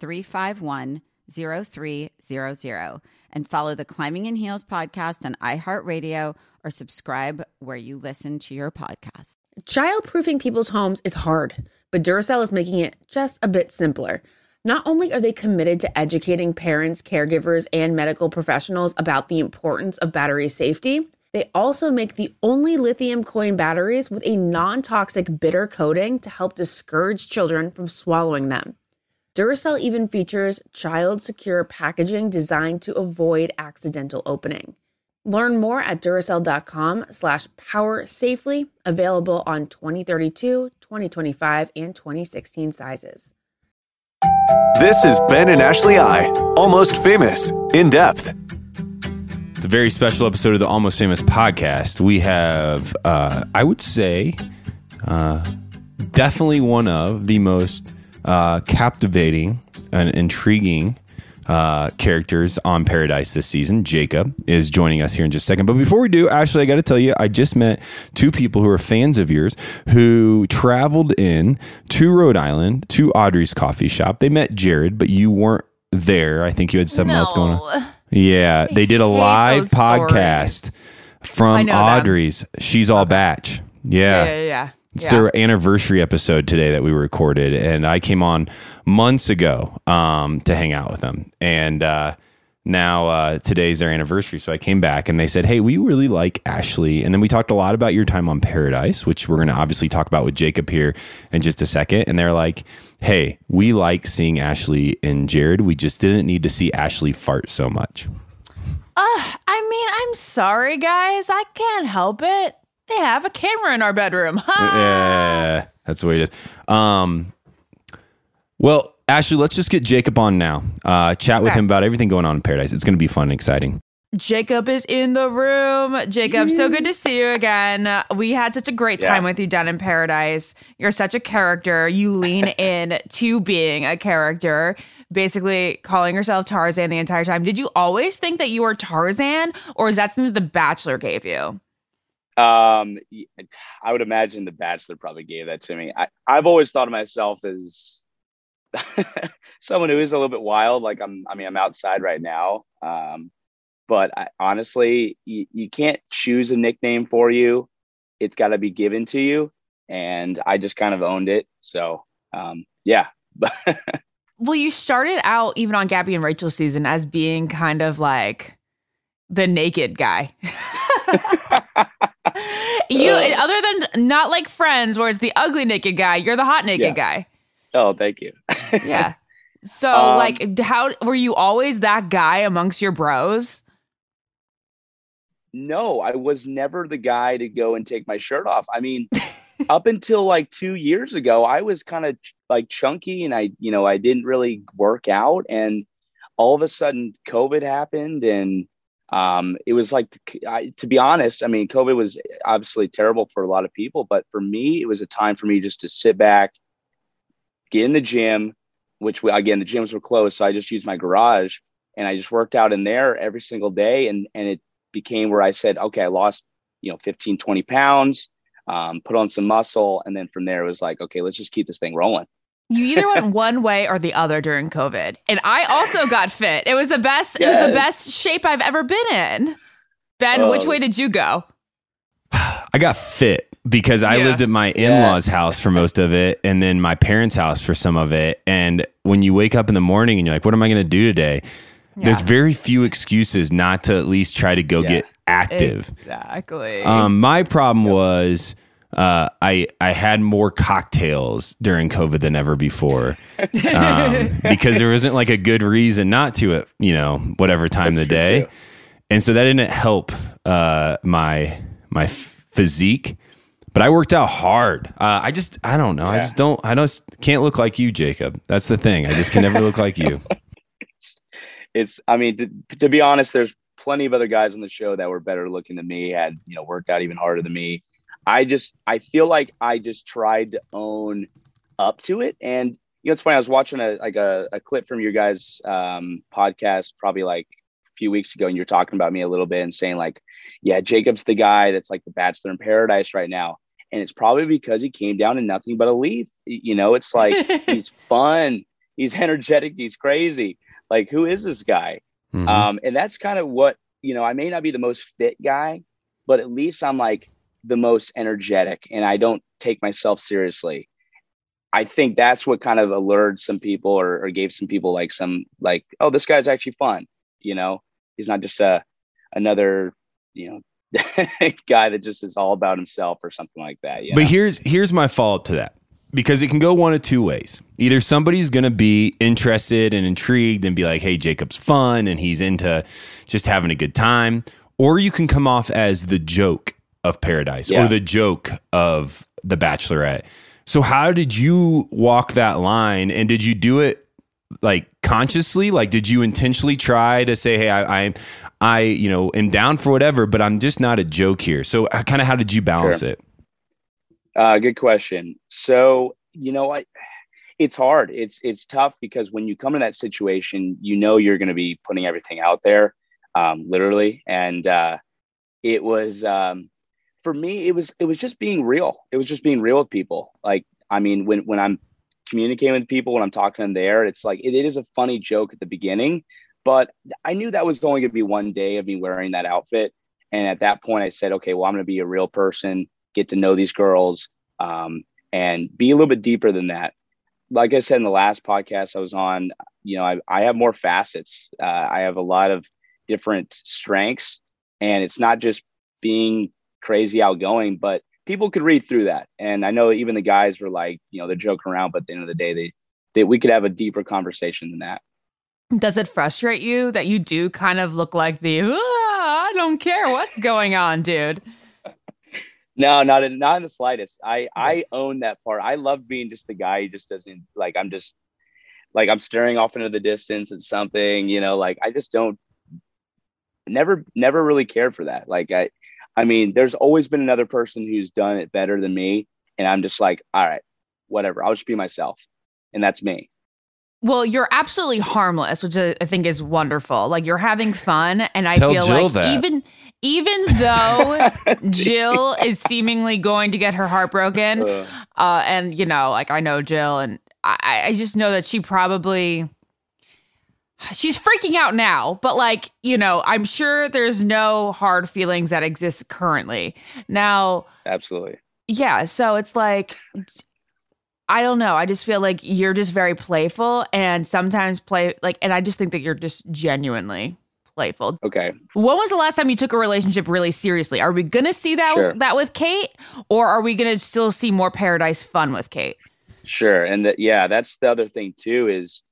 351 0300 and follow the Climbing in Heels podcast on iHeartRadio or subscribe where you listen to your podcast. Childproofing people's homes is hard, but Duracell is making it just a bit simpler. Not only are they committed to educating parents, caregivers, and medical professionals about the importance of battery safety, they also make the only lithium coin batteries with a non toxic bitter coating to help discourage children from swallowing them. Duracell even features child secure packaging designed to avoid accidental opening. Learn more at Duracell.com slash power safely, available on 2032, 2025, and 2016 sizes. This is Ben and Ashley I, Almost Famous, in depth. It's a very special episode of the Almost Famous podcast. We have, uh, I would say, uh, definitely one of the most uh, captivating and intriguing uh, characters on Paradise this season. Jacob is joining us here in just a second. But before we do, Ashley, I got to tell you, I just met two people who are fans of yours who traveled in to Rhode Island to Audrey's coffee shop. They met Jared, but you weren't there. I think you had something no. else going on. Yeah, they did a live podcast from Audrey's. Them. She's all batch. Yeah, yeah, yeah. yeah. It's yeah. their anniversary episode today that we recorded, and I came on months ago um, to hang out with them. And uh, now uh, today's their anniversary, so I came back and they said, "Hey, we really like Ashley." And then we talked a lot about your time on Paradise, which we're going to obviously talk about with Jacob here in just a second. And they're like, "Hey, we like seeing Ashley and Jared. We just didn't need to see Ashley fart so much." Uh, I mean, I'm sorry, guys. I can't help it they have a camera in our bedroom. Huh? Yeah, that's the way it is. Um, well, Ashley, let's just get Jacob on now. Uh, chat with Okay. him about everything going on in Paradise. It's going to be fun and exciting. Jacob is in the room. Jacob, so good to see you again. Uh, We had such a great Yeah. time with you down in Paradise. You're such a character. You lean in to being a character, basically calling yourself Tarzan the entire time. Did you always think that you were Tarzan, or is that something that The Bachelor gave you? Um, I would imagine The Bachelor probably gave that to me. I, I've always thought of myself as someone who is a little bit wild. Like I'm, I mean, I'm outside right now. Um, but I, honestly, you, you can't choose a nickname for you. It's got to be given to you. And I just kind of owned it. So, um, yeah. Well, you started out even on Gabby and Rachel's season as being kind of like the naked guy. you, Uh. other than not like Friends, where it's the ugly naked guy, you're the hot naked Yeah. guy. oh, thank you. Yeah. So, Um, like, how were you always that guy amongst your bros? No, I was never the guy to go and take my shirt off. I mean, up until like two years ago, I was kind of like chunky and I, you know, I didn't really work out. And all of a sudden, COVID happened. And um, it was like, I, to be honest, I mean, COVID was obviously terrible for a lot of people, but for me, it was a time for me just to sit back, get in the gym, which we, again, the gyms were closed. So I just used my garage and I just worked out in there every single day. And, and it, became where I said, okay, I lost, you know, 15, 20 pounds, um, put on some muscle. And then from there, it was like, okay, let's just keep this thing rolling. You either went one way or the other during COVID. And I also got fit. It was the best, it was the best shape I've ever been in. Ben, Oh. which way did you go? I got fit because I Yeah. lived at my in-laws house for most of it and then my parents' house for some of it. And when you wake up in the morning and you're like, what am I going to do today? There's very few excuses not to at least try to go Yeah. get active. Exactly. Um, my problem was uh, I I had more cocktails during COVID than ever before um, because there wasn't like a good reason not to at you know whatever time of the day, too. and so that didn't help uh, my my f- physique. But I worked out hard. Uh, I just I don't know. I just don't I just can't look like you, Jacob. That's the thing. I just can never look like you. It's, I mean, to, to be honest, there's plenty of other guys on the show that were better looking than me, had, you know, worked out even harder than me. I just, I feel like I just tried to own up to it. And, you know, it's funny. I was watching a, like a, a clip from your guys' um, podcast, probably like a few weeks ago, and you're talking about me a little bit and saying like, yeah, Jacob's the guy that's like the bachelor in paradise right now. And it's probably because he came down in nothing but a leaf. You know, it's like he's fun, he's energetic, he's crazy. Like, who is this guy? Mhm. Um, and that's kind of what, you know, I may not be the most fit guy, but at least I'm like the most energetic and I don't take myself seriously. I think that's what kind of allured some people or, or gave some people like some like, oh, this guy's actually fun. You know, he's not just a another, you know, guy that just is all about himself or something like that. But know? here's here's my follow up to that because it can go one of two ways. Either somebody's going to be interested and intrigued and be like, "Hey, Jacob's fun and he's into just having a good time," or you can come off as the joke of Paradise Yeah. or the joke of The Bachelorette. So how did you walk that line and did you do it like consciously like did you intentionally try to say hey i i, I you know am down for whatever but i'm just not a joke here so kind of how did you balance Sure. it Uh, good question. So, you know, I, it's hard. It's it's tough because when you come in that situation, you know you're going to be putting everything out there, um, literally. And uh, it was um, for me. It was it was just being real. It was just being real with people. Like, I mean, when when I'm communicating with people, when I'm talking to them there, it's like it, it is a funny joke at the beginning, but I knew that was only going to be one day of me wearing that outfit. And at that point, I said, okay, well, I'm going to be a real person get to know these girls um, and be a little bit deeper than that. Like I said in the last podcast I was on, you know, I, I have more facets. Uh, I have a lot of different strengths, and it's not just being crazy outgoing, but people could read through that. And I know even the guys were like, you know, they're joking around, but at the end of the day, they, they we could have a deeper conversation than that. Does it frustrate you that you do kind of look like the "Ah, I don't care what's going on, dude? No, not in, not in the slightest. I I own that part. I love being just the guy who just doesn't like. I'm just like I'm staring off into the distance at something, you know, like I just don't never never really cared for that. Like I I mean, there's always been another person who's done it better than me. And I'm just like, all right, whatever. I'll just be myself. And that's me. Well, you're absolutely harmless, which I think is wonderful. Like you're having fun, and I Tell feel Jill like that. even even though Jill is seemingly going to get her heart broken, uh, and you know, like I know Jill, and I, I just know that she probably she's freaking out now. But like you know, I'm sure there's no hard feelings that exist currently. Now, Absolutely. yeah, so it's like I don't know. I just feel like you're just very playful and sometimes play like and I just think that you're just genuinely playful. Okay. When was the last time you took a relationship really seriously? Are we going to see that Sure. with, that with Kate or are we going to still see more paradise fun with Kate? Sure. And that, yeah, that's the other thing too is,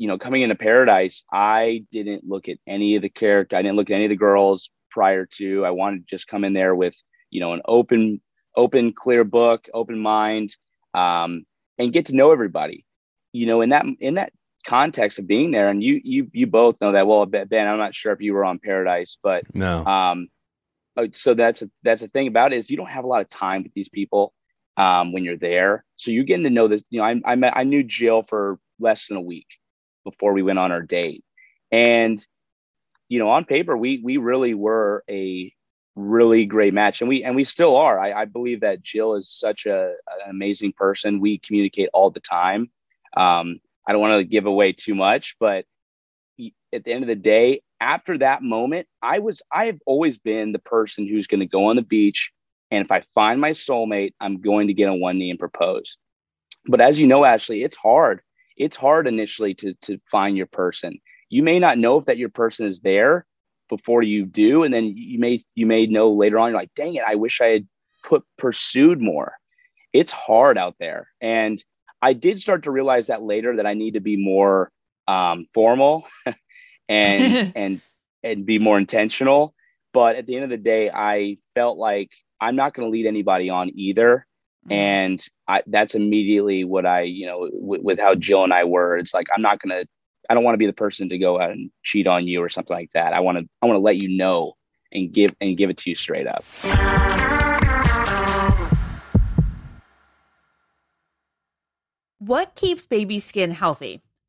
you know, coming into Paradise, I didn't look at any of the character. I didn't look at any of the girls prior to. I wanted to just come in there with, you know, an open, open, clear book, open mind, um, and get to know everybody. You know, in that in that context of being there, and you you you both know that well, Ben. I'm not sure if you were on Paradise, but No. um, uh, so that's a, that's the thing about it is you don't have a lot of time with these people um, when you're there. So you're getting to know this. You know, I I, met, I knew Jill for less than a week before we went on our date, and you know, on paper we we really were a really great match, and we and we still are. I, I believe that Jill is such a an amazing person. We communicate all the time. Um, I don't want to give away too much, but at the end of the day, after that moment, I was I have always been the person who's going to go on the beach, and if I find my soulmate, I'm going to get on one knee and propose. But as you know, Ashley, it's hard. It's hard initially to to find your person. You may not know if that your person is there before you do, and then you may you may know later on. You're like, dang it, I wish I had put pursued more. It's hard out there, and I did start to realize that later that I need to be more um, formal and and and be more intentional. But at the end of the day, I felt like I'm not going to lead anybody on either. Mm-hmm. And I, that's immediately what I, you know, with, with how Jill and I were. It's like I'm not going to. I don't want to be the person to go out and cheat on you or something like that. I want to. I want to let you know and give and give it to you straight up. What keeps baby skin healthy?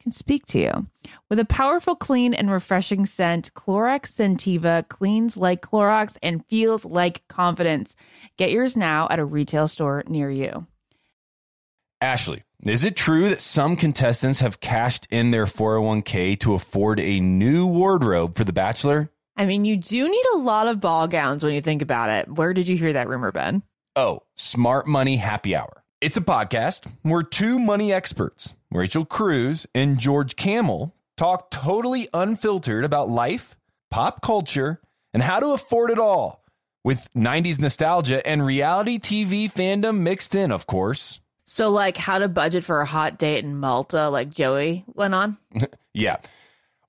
can speak to you. With a powerful, clean, and refreshing scent, Clorox Scentiva cleans like Clorox and feels like confidence. Get yours now at a retail store near you. Ashley, is it true that some contestants have cashed in their 401k to afford a new wardrobe for The Bachelor? I mean, you do need a lot of ball gowns when you think about it. Where did you hear that rumor, Ben? Oh, Smart Money Happy Hour. It's a podcast where two money experts, Rachel Cruz and George Kamel, talk totally unfiltered about life, pop culture, and how to afford it all with 90s nostalgia and reality TV fandom mixed in, of course. So, like, how to budget for a hot date in Malta, like Joey went on? Yeah.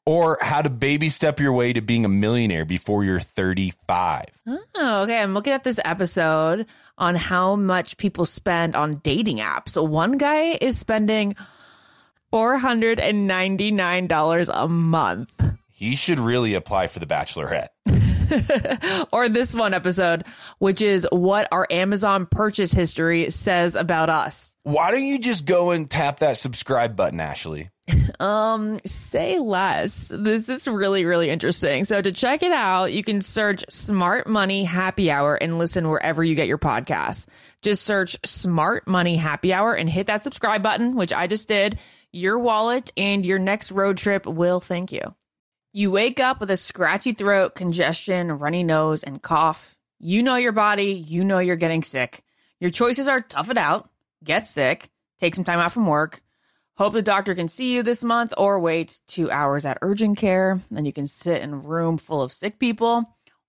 Or how to baby step your way to being a millionaire before you're 35. Oh, okay. I'm looking at this episode on how much people spend on dating apps. So, one guy is spending $499 a month. He should really apply for the Bachelorette. or this one episode, which is what our Amazon purchase history says about us. Why don't you just go and tap that subscribe button, Ashley? Um, say less. This is really, really interesting. So to check it out, you can search Smart Money Happy Hour and listen wherever you get your podcasts. Just search Smart Money Happy Hour and hit that subscribe button, which I just did. Your wallet and your next road trip will thank you. You wake up with a scratchy throat, congestion, runny nose, and cough. You know your body, you know you're getting sick. Your choices are tough it out, get sick, take some time out from work, hope the doctor can see you this month, or wait two hours at urgent care. Then you can sit in a room full of sick people.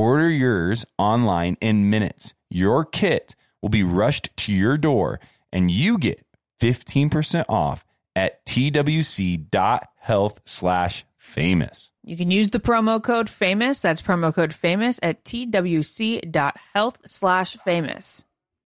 Order yours online in minutes. Your kit will be rushed to your door and you get 15% off at twc.health slash famous. You can use the promo code famous. That's promo code famous at twc.health slash famous.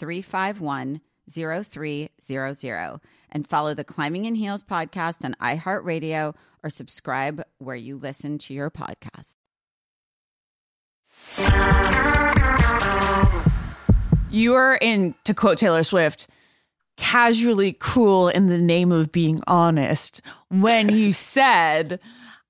351 0300 and follow the Climbing in Heels podcast on iHeartRadio or subscribe where you listen to your podcast. You are in, to quote Taylor Swift, casually cruel in the name of being honest when you said,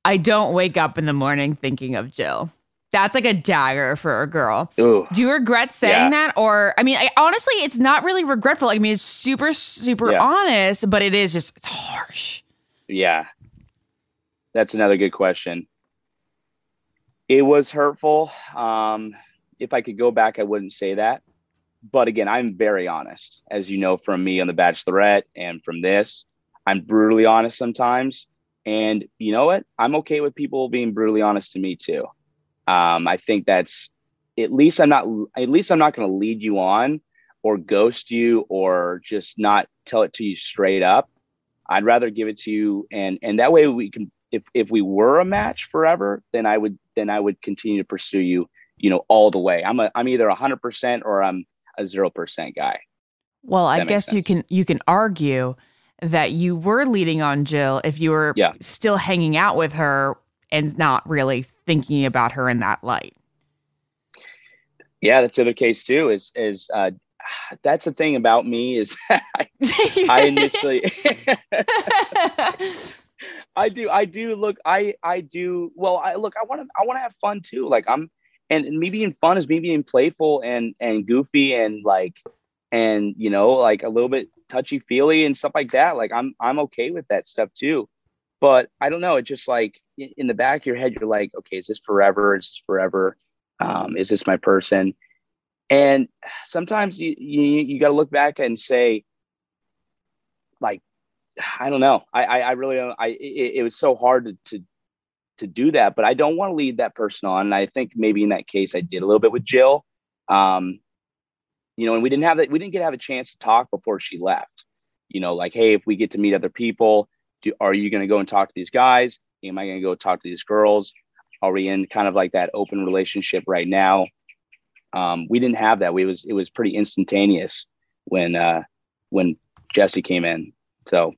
I don't wake up in the morning thinking of Jill. That's like a dagger for a girl. Ooh. Do you regret saying Yeah. that? Or, I mean, I, honestly, it's not really regretful. I mean, it's super, super Yeah. honest, but it is just, it's harsh. Yeah. That's another good question. It was hurtful. Um, if I could go back, I wouldn't say that. But again, I'm very honest, as you know from me on The Bachelorette and from this. I'm brutally honest sometimes. And you know what? I'm okay with people being brutally honest to me too. Um, I think that's at least I'm not at least I'm not going to lead you on or ghost you or just not tell it to you straight up. I'd rather give it to you and and that way we can if if we were a match forever, then I would then I would continue to pursue you, you know, all the way. I'm a I'm either a hundred percent or I'm a zero percent guy. Well, I guess you can you can argue that you were leading on Jill if you were Yeah. still hanging out with her and not really thinking about her in that light. Yeah, that's the other case too. Is is uh, that's the thing about me is I, I initially I do I do look I I do well I look I want to I want to have fun too. Like I'm and, and me being fun is me being playful and and goofy and like and you know like a little bit touchy feely and stuff like that. Like I'm I'm okay with that stuff too. but I don't know. It just like in, the back of your head, you're like, okay, is this forever? Is this forever? Um, is this my person? And sometimes you you, you got to look back and say, like, I don't know. I I, I really don't. I it, it was so hard to, to to do that, but I don't want to lead that person on. And I think maybe in that case, I did a little bit with Jill. Um, you know, and we didn't have that. We didn't get to have a chance to talk before she left. You know, like, hey, if we get to meet other people, do, are you going to go and talk to these guys? Am I going to go talk to these girls? Are we in kind of like that open relationship right now? Um, we didn't have that. We was it was pretty instantaneous when uh, when Jesse came in. So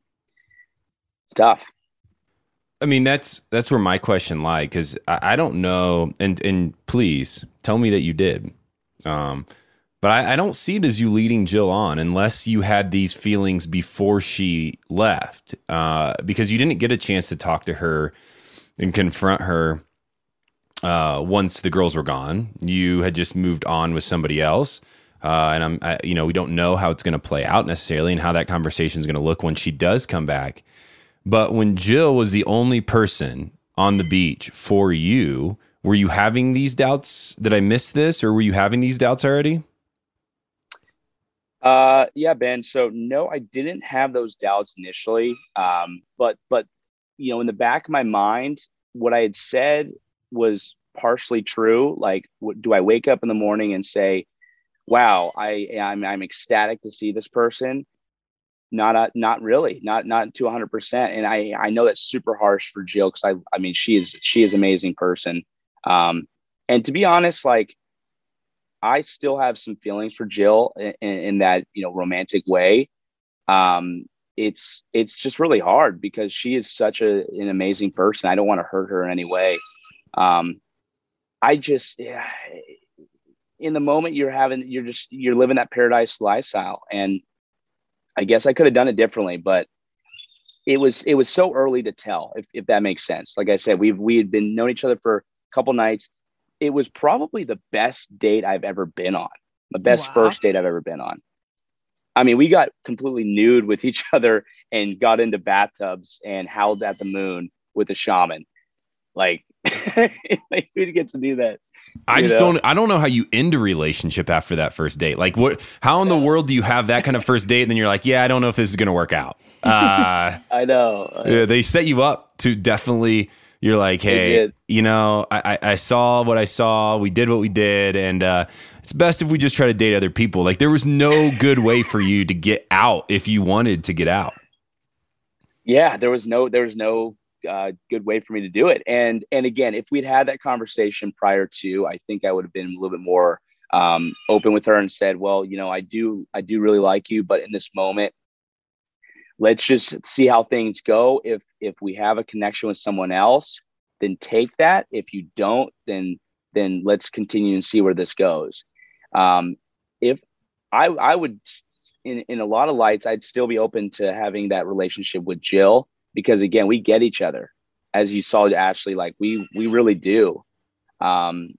it's tough. I mean, that's that's where my question lies because I, I, don't know, and and please tell me that you did, um, but I, I, don't see it as you leading Jill on unless you had these feelings before she left, uh, because you didn't get a chance to talk to her and confront her uh, once the girls were gone. You had just moved on with somebody else. Uh, and I'm, I, you know, we don't know how it's going to play out necessarily, and how that conversation is going to look when she does come back. But when Jill was the only person on the beach for you, were you having these doubts? Did I miss this, or were you having these doubts already? Uh, yeah, Ben. So no, I didn't have those doubts initially. Um, but but you know, in the back of my mind, what I had said was partially true. Like, what, do I wake up in the morning and say, "Wow, I I'm I'm ecstatic to see this person"? not uh, not really not not to 100% and i i know that's super harsh for jill because i i mean she is she is amazing person um and to be honest like i still have some feelings for jill in, in that you know romantic way um it's it's just really hard because she is such a, an amazing person i don't want to hurt her in any way um i just yeah in the moment you're having you're just you're living that paradise lifestyle and I guess I could have done it differently, but it was it was so early to tell if, if that makes sense. Like I said, we've we had been known each other for a couple nights. It was probably the best date I've ever been on. The best wow. first date I've ever been on. I mean, we got completely nude with each other and got into bathtubs and howled at the moon with a shaman. Like, like who gets to do that? I just know? don't I don't know how you end a relationship after that first date. Like what how in the world do you have that kind of first date and then you're like, yeah, I don't know if this is going to work out. Uh, I know. Yeah, they set you up to definitely you're like, hey, you know, I, I saw what I saw. We did what we did, and uh, it's best if we just try to date other people. Like there was no good way for you to get out if you wanted to get out. Yeah, there was no there was no uh, good way for me to do it. And and again, if we'd had that conversation prior to, I think I would have been a little bit more um, open with her and said, well, you know, I do I do really like you, but in this moment, let's just see how things go. If if we have a connection with someone else, then take that. If you don't, then then let's continue and see where this goes. Um, if I I would in in a lot of lights, I'd still be open to having that relationship with Jill because again, we get each other. As you saw Ashley, like we we really do. Um,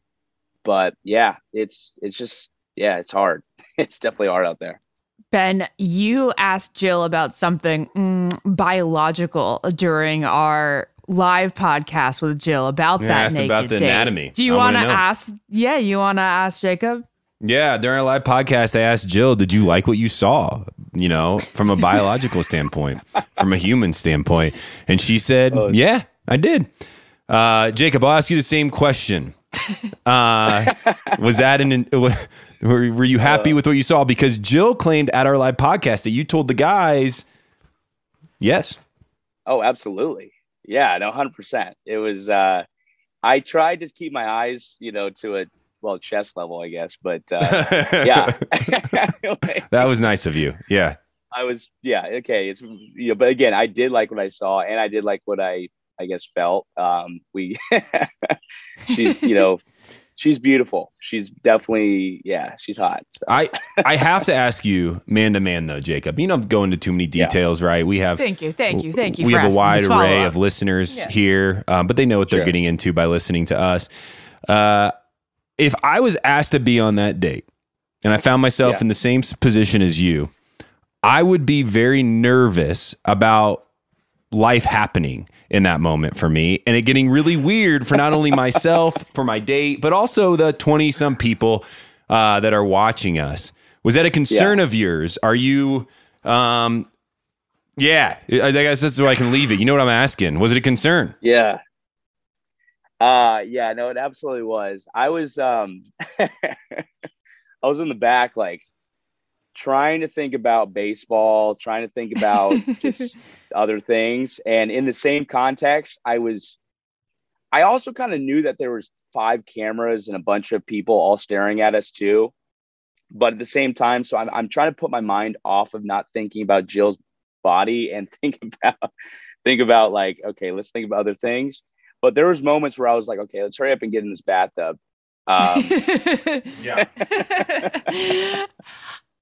but yeah, it's it's just yeah, it's hard. It's definitely hard out there. Ben, you asked Jill about something mm, biological during our live podcast with Jill about yeah, that. Asked naked about the date. anatomy. Do you want to ask? Yeah, you want to ask Jacob? Yeah, during our live podcast, I asked Jill, "Did you like what you saw?" You know, from a biological standpoint, from a human standpoint, and she said, oh, "Yeah, I did." Uh, Jacob, I'll ask you the same question. Uh, was that an? Were, were you happy uh, with what you saw? Because Jill claimed at our live podcast that you told the guys, yes. Oh, absolutely. Yeah, no, hundred percent. It was. uh I tried to keep my eyes, you know, to a well chest level, I guess. But uh, yeah, that was nice of you. Yeah, I was. Yeah, okay. It's you know, but again, I did like what I saw, and I did like what I I guess felt. Um, we she's you know she's beautiful. She's definitely yeah, she's hot. So. I I have to ask you man to man though, Jacob. You don't go into too many details, yeah. right? We have thank you, thank you, thank you. We have a wide array of listeners yeah. here, um, but they know what they're getting into by listening to us. Uh, if I was asked to be on that date and I found myself yeah. in the same position as you, I would be very nervous about life happening in that moment for me and it getting really weird for not only myself, for my date, but also the 20 some people uh, that are watching us. Was that a concern Yeah. of yours? Are you, um, yeah, I guess that's where I can leave it. You know what I'm asking? Was it a concern? Yeah. Uh yeah, no, it absolutely was. I was um I was in the back like trying to think about baseball, trying to think about just other things. And in the same context, I was I also kind of knew that there was five cameras and a bunch of people all staring at us too. But at the same time, so I'm I'm trying to put my mind off of not thinking about Jill's body and think about think about like, okay, let's think about other things. But there was moments where I was like, okay, let's hurry up and get in this bathtub. Um, Yeah.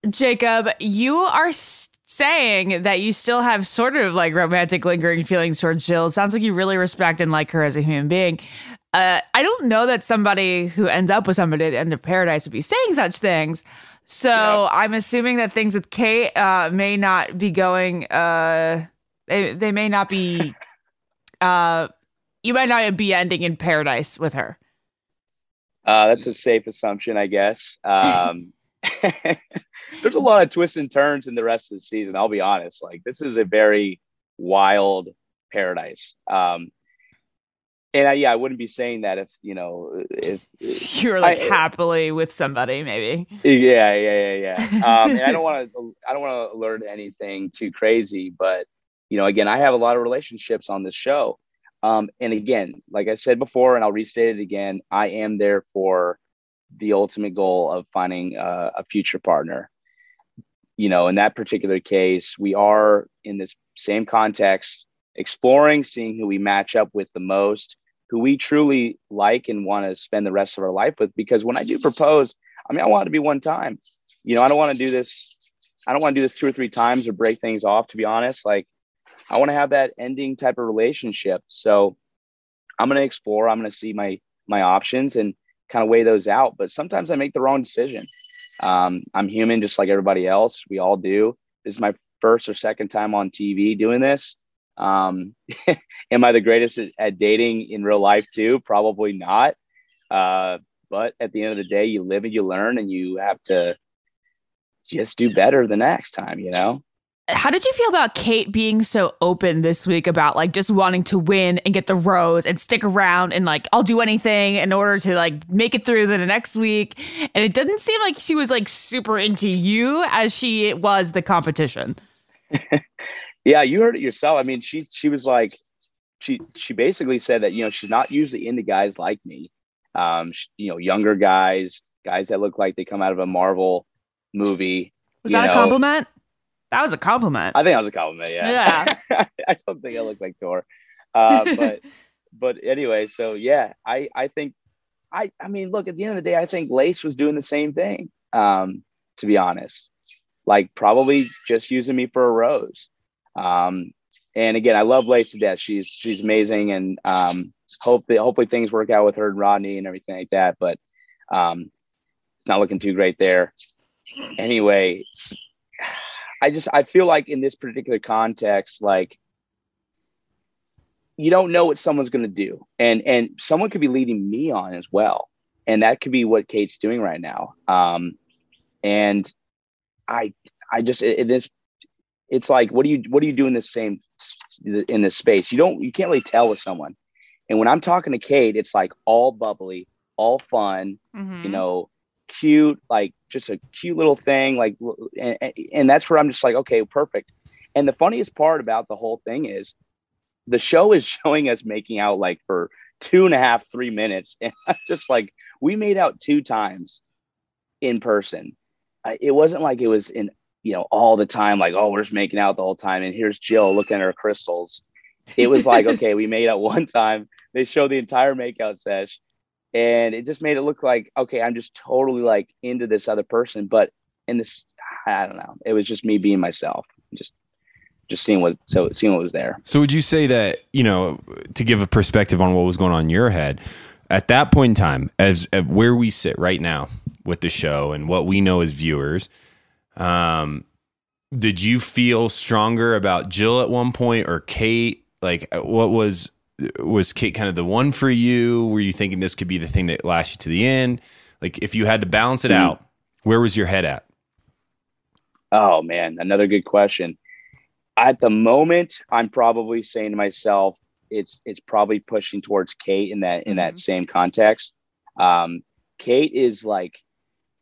Jacob, you are saying that you still have sort of like romantic lingering feelings towards Jill. It sounds like you really respect and like her as a human being. Uh, I don't know that somebody who ends up with somebody at the end of paradise would be saying such things. So Yeah. I'm assuming that things with Kate uh, may not be going. Uh, they they may not be. Uh, you might not be ending in paradise with her. Uh, that's a safe assumption, I guess. Um, there's a lot of twists and turns in the rest of the season. I'll be honest. Like this is a very wild paradise. Um, and I, yeah, I wouldn't be saying that if you know if You're like I- happily with somebody, maybe. yeah, yeah, yeah, yeah. Um, and I don't want to I don't want to alert anything too crazy, but you know, again, I have a lot of relationships on this show. Um, and again, like I said before, and I'll restate it again, I am there for the ultimate goal of finding uh, a future partner. You know, in that particular case, we are in this same context, exploring, seeing who we match up with the most, who we truly like and want to spend the rest of our life with. Because when I do propose, I mean, I want it to be one time. You know, I don't want to do this. I don't want to do this two or three times or break things off. To be honest, like I want to have that ending type of relationship. So I'm going to explore. I'm going to see my my options and kind of weigh those out. But sometimes I make the wrong decision. Um, I'm human, just like everybody else. We all do. This is my first or second time on TV doing this. Um, am I the greatest at, at dating in real life too? Probably not. Uh, but at the end of the day, you live and you learn, and you have to just do better the next time. You know. How did you feel about Kate being so open this week about like just wanting to win and get the rose and stick around and like I'll do anything in order to like make it through the next week? And it didn't seem like she was like super into you as she was the competition. Yeah, you heard it yourself. I mean, she she was like, she she basically said that you know she's not usually into guys like me, um, sh- you know, younger guys, guys that look like they come out of a Marvel movie. Was that a compliment? That was a compliment. I think that was a compliment. Yeah. Yeah. I don't think I look like Thor, uh, but but anyway, so yeah, I I think I I mean, look at the end of the day, I think Lace was doing the same thing. Um, to be honest, like probably just using me for a rose. Um, and again, I love Lace to death. She's she's amazing, and um, hope that hopefully things work out with her and Rodney and everything like that. But um, it's not looking too great there. Anyway, I just I feel like in this particular context, like you don't know what someone's going to do, and and someone could be leading me on as well, and that could be what Kate's doing right now. Um, and I I just it, it is it's like what do you what do you do in this same in this space? You don't you can't really tell with someone. And when I'm talking to Kate, it's like all bubbly, all fun, Mhm. you know, cute, like just a cute little thing. Like, and, and that's where I'm just like, okay, perfect. And the funniest part about the whole thing is the show is showing us making out like for two and a half, three minutes. And I'm just like, we made out two times in person. It wasn't like it was in, you know, all the time, like, oh, we're just making out the whole time. And here's Jill looking at her crystals. It was like, okay, we made out one time. They show the entire makeout sesh and it just made it look like okay i'm just totally like into this other person but in this i don't know. It was just me being myself just just seeing what so seeing what was there. So would you say that, you know, to give a perspective on what was going on in your head, at that point in time, as where we sit right now with the show and what we know as viewers, um, did you feel stronger about Jill at one point or Kate? Like, uh, what was was Kate kind of the one for you? Were you thinking this could be the thing that lasts you to the end? Like, if you had to balance it Mhm. out, where was your head at? Oh man, another good question. At the moment, I'm probably saying to myself, it's it's probably pushing towards Kate in that in that same context. Um, Kate is like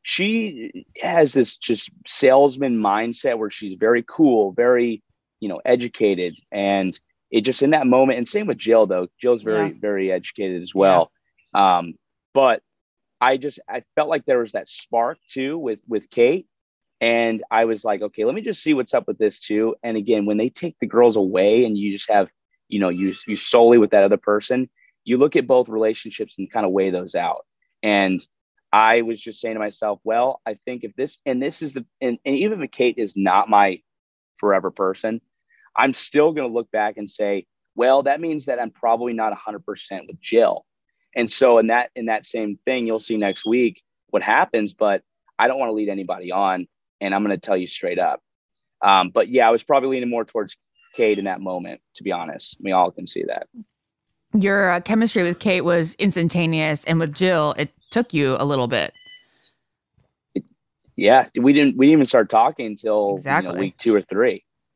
she has this just salesman mindset where she's very cool, very you know educated, and it just in that moment. And same with Jill though. Jill's very Yeah. very educated as well. Um, but I just I felt like there was that spark too with with Kate and I was like, okay, let me just see what's up with this too. And again, when they take the girls away and you just have, you know, you you solely with that other person, you look at both relationships and kind of weigh those out. And I was just saying to myself, well, I think if this and this is the and, and even if Kate is not my forever person, I'm still going to look back and say, well, that means that I'm probably not 100% with Jill. And so in that in that same thing, you'll see next week what happens, but I don't want to lead anybody on and I'm going to tell you straight up. Um, but yeah, I was probably leaning more towards Kate in that moment, to be honest. We all can see that. Your uh, chemistry with Kate was instantaneous, and with Jill, it took you a little bit. Yeah, we didn't we didn't even start talking until you know, week two or three.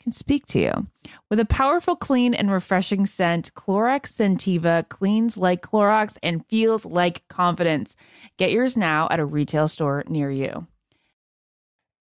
can speak to you. With a powerful, clean, and refreshing scent, Clorox Scentiva cleans like Clorox and feels like confidence. Get yours now at a retail store near you.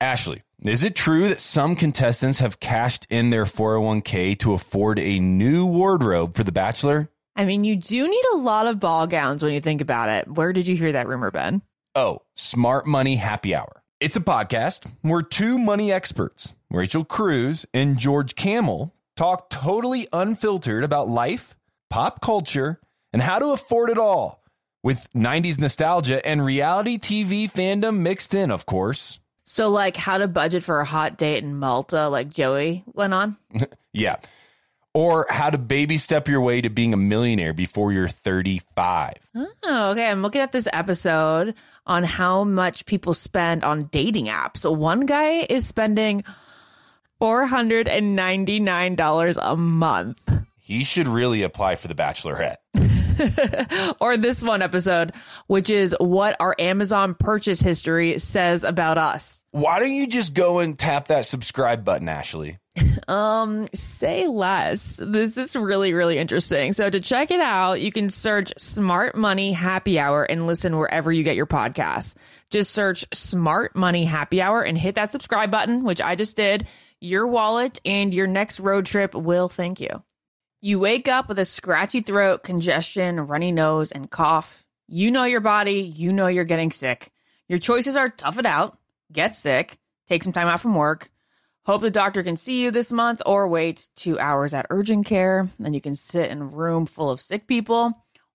Ashley, is it true that some contestants have cashed in their 401k to afford a new wardrobe for The Bachelor? I mean, you do need a lot of ball gowns when you think about it. Where did you hear that rumor, Ben? Oh, Smart Money Happy Hour. It's a podcast where two money experts, Rachel Cruz and George Kamel, talk totally unfiltered about life, pop culture, and how to afford it all with 90s nostalgia and reality TV fandom mixed in, of course. So, like, how to budget for a hot date in Malta, like Joey went on? Yeah. Or how to baby step your way to being a millionaire before you're 35. Oh, okay. I'm looking at this episode on how much people spend on dating apps. So one guy is spending $499 a month. He should really apply for the Bachelorette. or this one episode, which is what our Amazon purchase history says about us. Why don't you just go and tap that subscribe button, Ashley? Um, say less. This is really, really interesting. So to check it out, you can search Smart Money Happy Hour and listen wherever you get your podcasts. Just search Smart Money Happy Hour and hit that subscribe button, which I just did. Your wallet and your next road trip will thank you. You wake up with a scratchy throat, congestion, runny nose, and cough. You know your body, you know you're getting sick. Your choices are tough it out, get sick, take some time out from work, hope the doctor can see you this month, or wait two hours at urgent care. Then you can sit in a room full of sick people,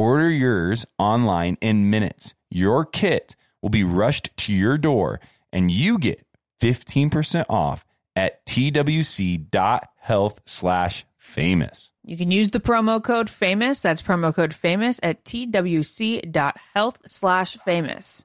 Order yours online in minutes. Your kit will be rushed to your door and you get 15% off at twc.health slash famous. You can use the promo code FAMOUS. That's promo code FAMOUS at twc.health slash famous.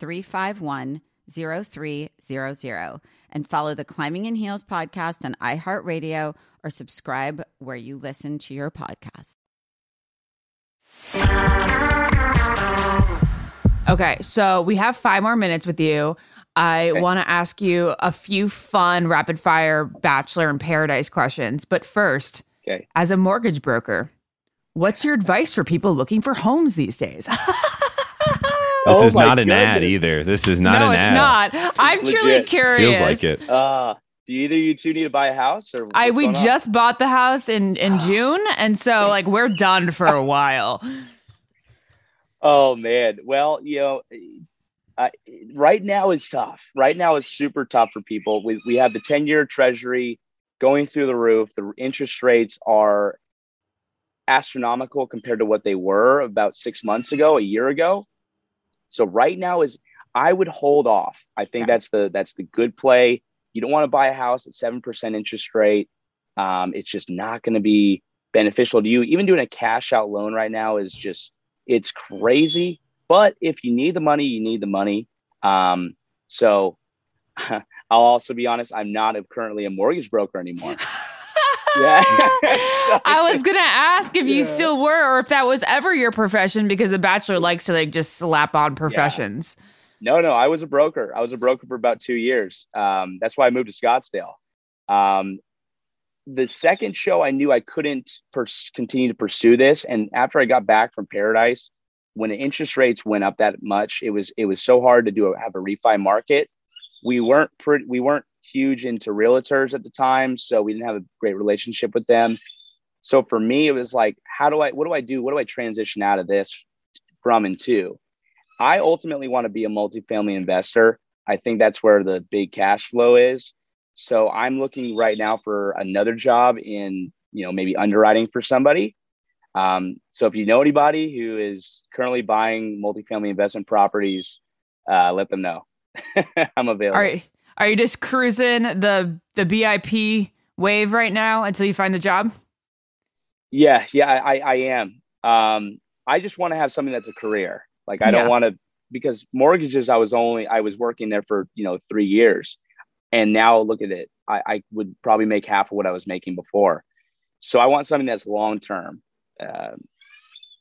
351 0300 and follow the Climbing in Heels podcast on iHeartRadio or subscribe where you listen to your podcast. Okay, so we have five more minutes with you. I want to ask you a few fun rapid fire Bachelor in Paradise questions. But first, Okay. as a mortgage broker, what's your advice for people looking for homes these days? This Oh is not an ad either. This is not no, an ad. No, it's not. I'm truly legit. curious. Feels like it. Uh, do either you two need to buy a house or I we going on? just bought the house in in June, and so like we're done for a while. Oh man. Well, you know, I, right now is tough. Right now is super tough for people. We we have the ten year Treasury going through the roof. The interest rates are astronomical compared to what they were about six months ago, a year ago. So right now is I would hold off. I think Okay. that's the that's the good play. You don't want to buy a house at seven percent interest rate. Um, it's just not going to be beneficial to you. Even doing a cash out loan right now is just it's crazy. But if you need the money, you need the money. Um, so I'll also be honest, I'm not a, currently a mortgage broker anymore. Yeah. I was gonna ask if you still were, or if that was ever your profession, because The Bachelor likes to like just slap on professions. No, no, I was a broker. I was a broker for about two years. Um, that's why I moved to Scottsdale. Um, the second show, I knew I couldn't pers- continue to pursue this, and after I got back from Paradise, when the interest rates went up that much, it was it was so hard to do a, have a refi market. We weren't pretty, we weren't huge into realtors at the time, so we didn't have a great relationship with them. So for me, it was like, how do I, what do I do? What do I transition out of this from and to? I ultimately want to be a multifamily investor. I think that's where the big cash flow is. So I'm looking right now for another job in, you know, maybe underwriting for somebody. Um, so if you know anybody who is currently buying multifamily investment properties, uh, let them know. I'm available. Are are you just cruising the the BIP wave right now until you find a job? Yeah, yeah, I, I, am. Um, I just want to have something that's a career. Like I Yeah. don't want to because mortgages. I was only I was working there for you know three years, and now look at it. I, I would probably make half of what I was making before. So I want something that's long term. Um,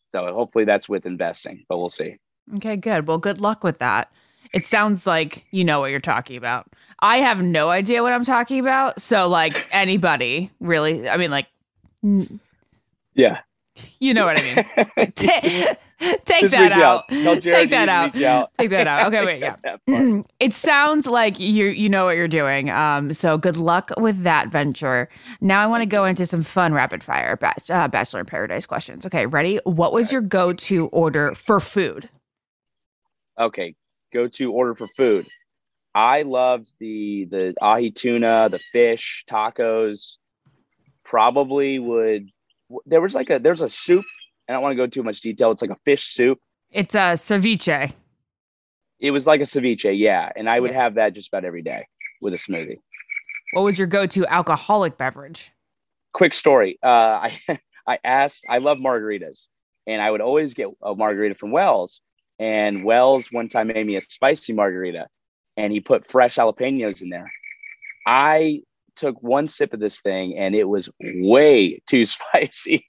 so hopefully that's with investing, but we'll see. Okay, good. Well, good luck with that. It sounds like you know what you're talking about. I have no idea what I'm talking about. So, like anybody really, I mean, like, n- Yeah, You know what I mean. Ta- take that out. out. Take that out. out. Take that out. Okay, wait, yeah. It sounds like you you know what you're doing. Um, so good luck with that venture. Now I want to go into some fun rapid fire bach- uh, Bachelor in Paradise questions. Okay, ready? What was your go to order for food? okay, go to order for food. I loved the the ahi tuna, the fish, tacos. Probably would. There was like a there's a soup. And I don't want to go too much detail. It's like a fish soup. It's a ceviche. It was like a ceviche, yeah, and I would Yeah. have that just about every day with a smoothie. What was your go to alcoholic beverage? Quick story. Uh, I I asked. I love margaritas, and I would always get a margarita from Wells. And Wells one time made me a spicy margarita, and he put fresh jalapenos in there. I took one sip of this thing, and it was way too spicy.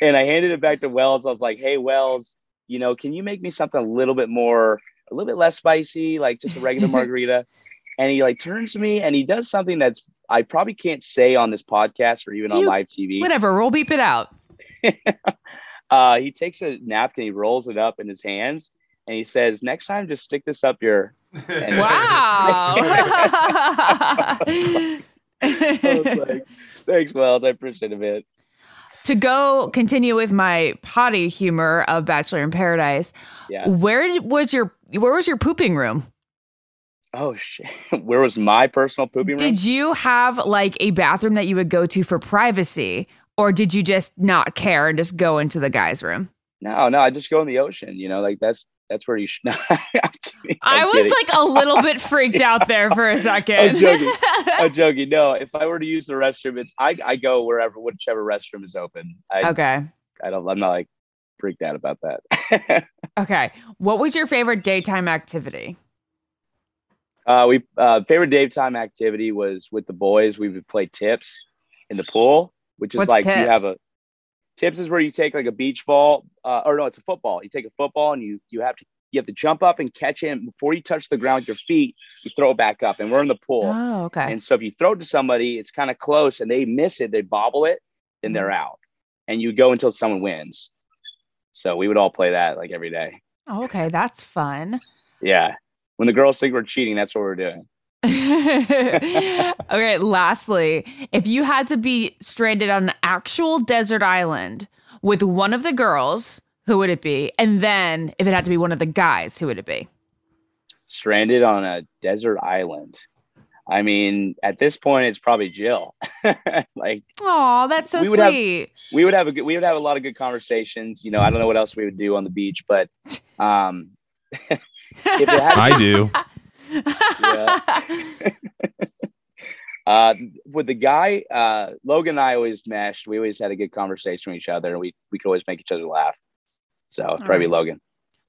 and I handed it back to Wells. I was like, "Hey, Wells, you know, can you make me something a little bit more, a little bit less spicy, like just a regular margarita?" And he like turns to me and he does something that's I probably can't say on this podcast or even on live TV. Whatever, we'll beep it out. Uh, he takes a napkin, he rolls it up in his hands, and he says, "Next time, just stick this up your." And Wow. Like, Thanks, Wells. I appreciate it, man. to go continue with my potty humor of Bachelor in Paradise, Yeah. where was your where was your pooping room? Oh shit. Where was my personal pooping room? Did you have like a bathroom that you would go to for privacy, or did you just not care and just go into the guys' room? No, no. I just go in the ocean. You know, like that's that's where you should. No, I'm kidding, i was kidding. like a little bit freaked out there for a second. I'm joking. I'm joking. No, if I were to use the restroom, it's I, I go wherever whichever restroom is open. I okay. I don't I'm not like freaked out about that. Okay. What was your favorite daytime activity? uh we uh favorite daytime activity was with the boys. We would play tips in the pool, which is What's like you have a tips is where you take like a beach ball, uh, or no, it's a football. You take a football and you you have to you have to jump up and catch it and before you touch the ground with your feet. You throw it back up, and we're in the pool. Oh, okay. And so if you throw it to somebody, it's kind of close and they miss it, they bobble it, then they're Mm-hmm. out. And you go until someone wins. So we would all play that like every day. Oh, okay, that's fun. Yeah. When the girls think we're cheating, that's what we're doing. okay, lastly, if you had to be stranded on an actual desert island with one of the girls, who would it be? And then if it had to be one of the guys, who would it be? Stranded on a desert island. I mean, at this point, it's probably Jill. like Oh, that's so We would have- sweet. we would have a good, we would have a lot of good conversations. You know, I don't know what else we would do on the beach, but um, if it had I do. Yeah. uh, with the guy, uh, Logan and I always meshed. We always had a good conversation with each other, and we we could always make each other laugh. So it'd probably right. Logan.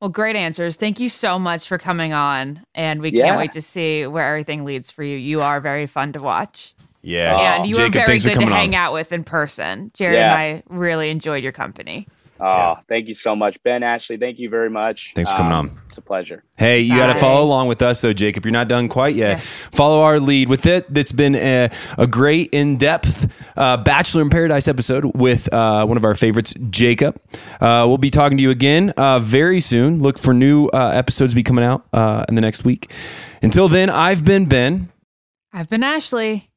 well, great answers. Thank you so much for coming on. And we Yeah. can't wait to see where everything leads for you. You are very fun to watch. Yeah. and you Jacob, were very good to hang on. out with in person. Jared Yeah. and I really enjoyed your company. Oh, thank you so much, Ben Ashley. Thank you very much. Thanks for coming Um, on. It's a pleasure. Hey, you got to follow along with us, though, Jacob. You're not done quite yet. Yeah. Follow our lead with it. That's been a, a great, in depth uh, Bachelor in Paradise episode with uh, one of our favorites, Jacob. Uh, we'll be talking to you again uh, very soon. Look for new uh, episodes to be coming out uh, in the next week. Until then, I've been Ben. I've been Ashley.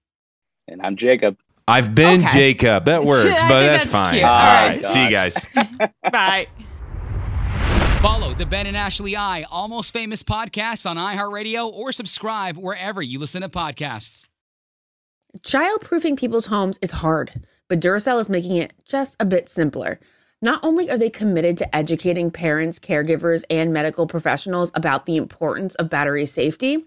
And I'm Jacob. I've been Okay. Jacob. That works, but that's, that's fine. cute. All All right. right. See you guys. Bye. Follow the Ben and Ashley I Almost Famous podcast on iHeartRadio or subscribe wherever you listen to podcasts. Childproofing people's homes is hard, but Duracell is making it just a bit simpler. Not only are they committed to educating parents, caregivers, and medical professionals about the importance of battery safety,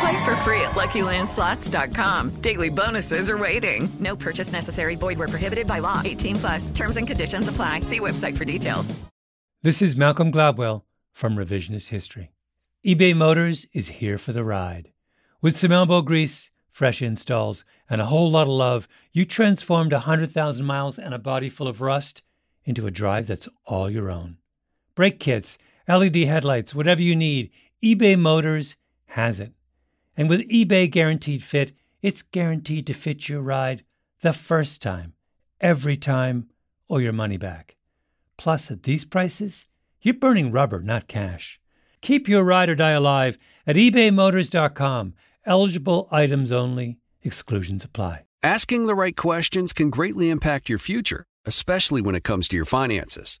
Play for free at LuckyLandSlots.com. Daily bonuses are waiting. No purchase necessary. Void where prohibited by law. 18 plus. Terms and conditions apply. See website for details. This is Malcolm Gladwell from Revisionist History. eBay Motors is here for the ride. With some elbow grease, fresh installs, and a whole lot of love, you transformed 100,000 miles and a body full of rust into a drive that's all your own. Brake kits, LED headlights, whatever you need, eBay Motors has it. And with eBay Guaranteed Fit, it's guaranteed to fit your ride the first time, every time, or your money back. Plus, at these prices, you're burning rubber, not cash. Keep your ride or die alive at ebaymotors.com. Eligible items only, exclusions apply. Asking the right questions can greatly impact your future, especially when it comes to your finances.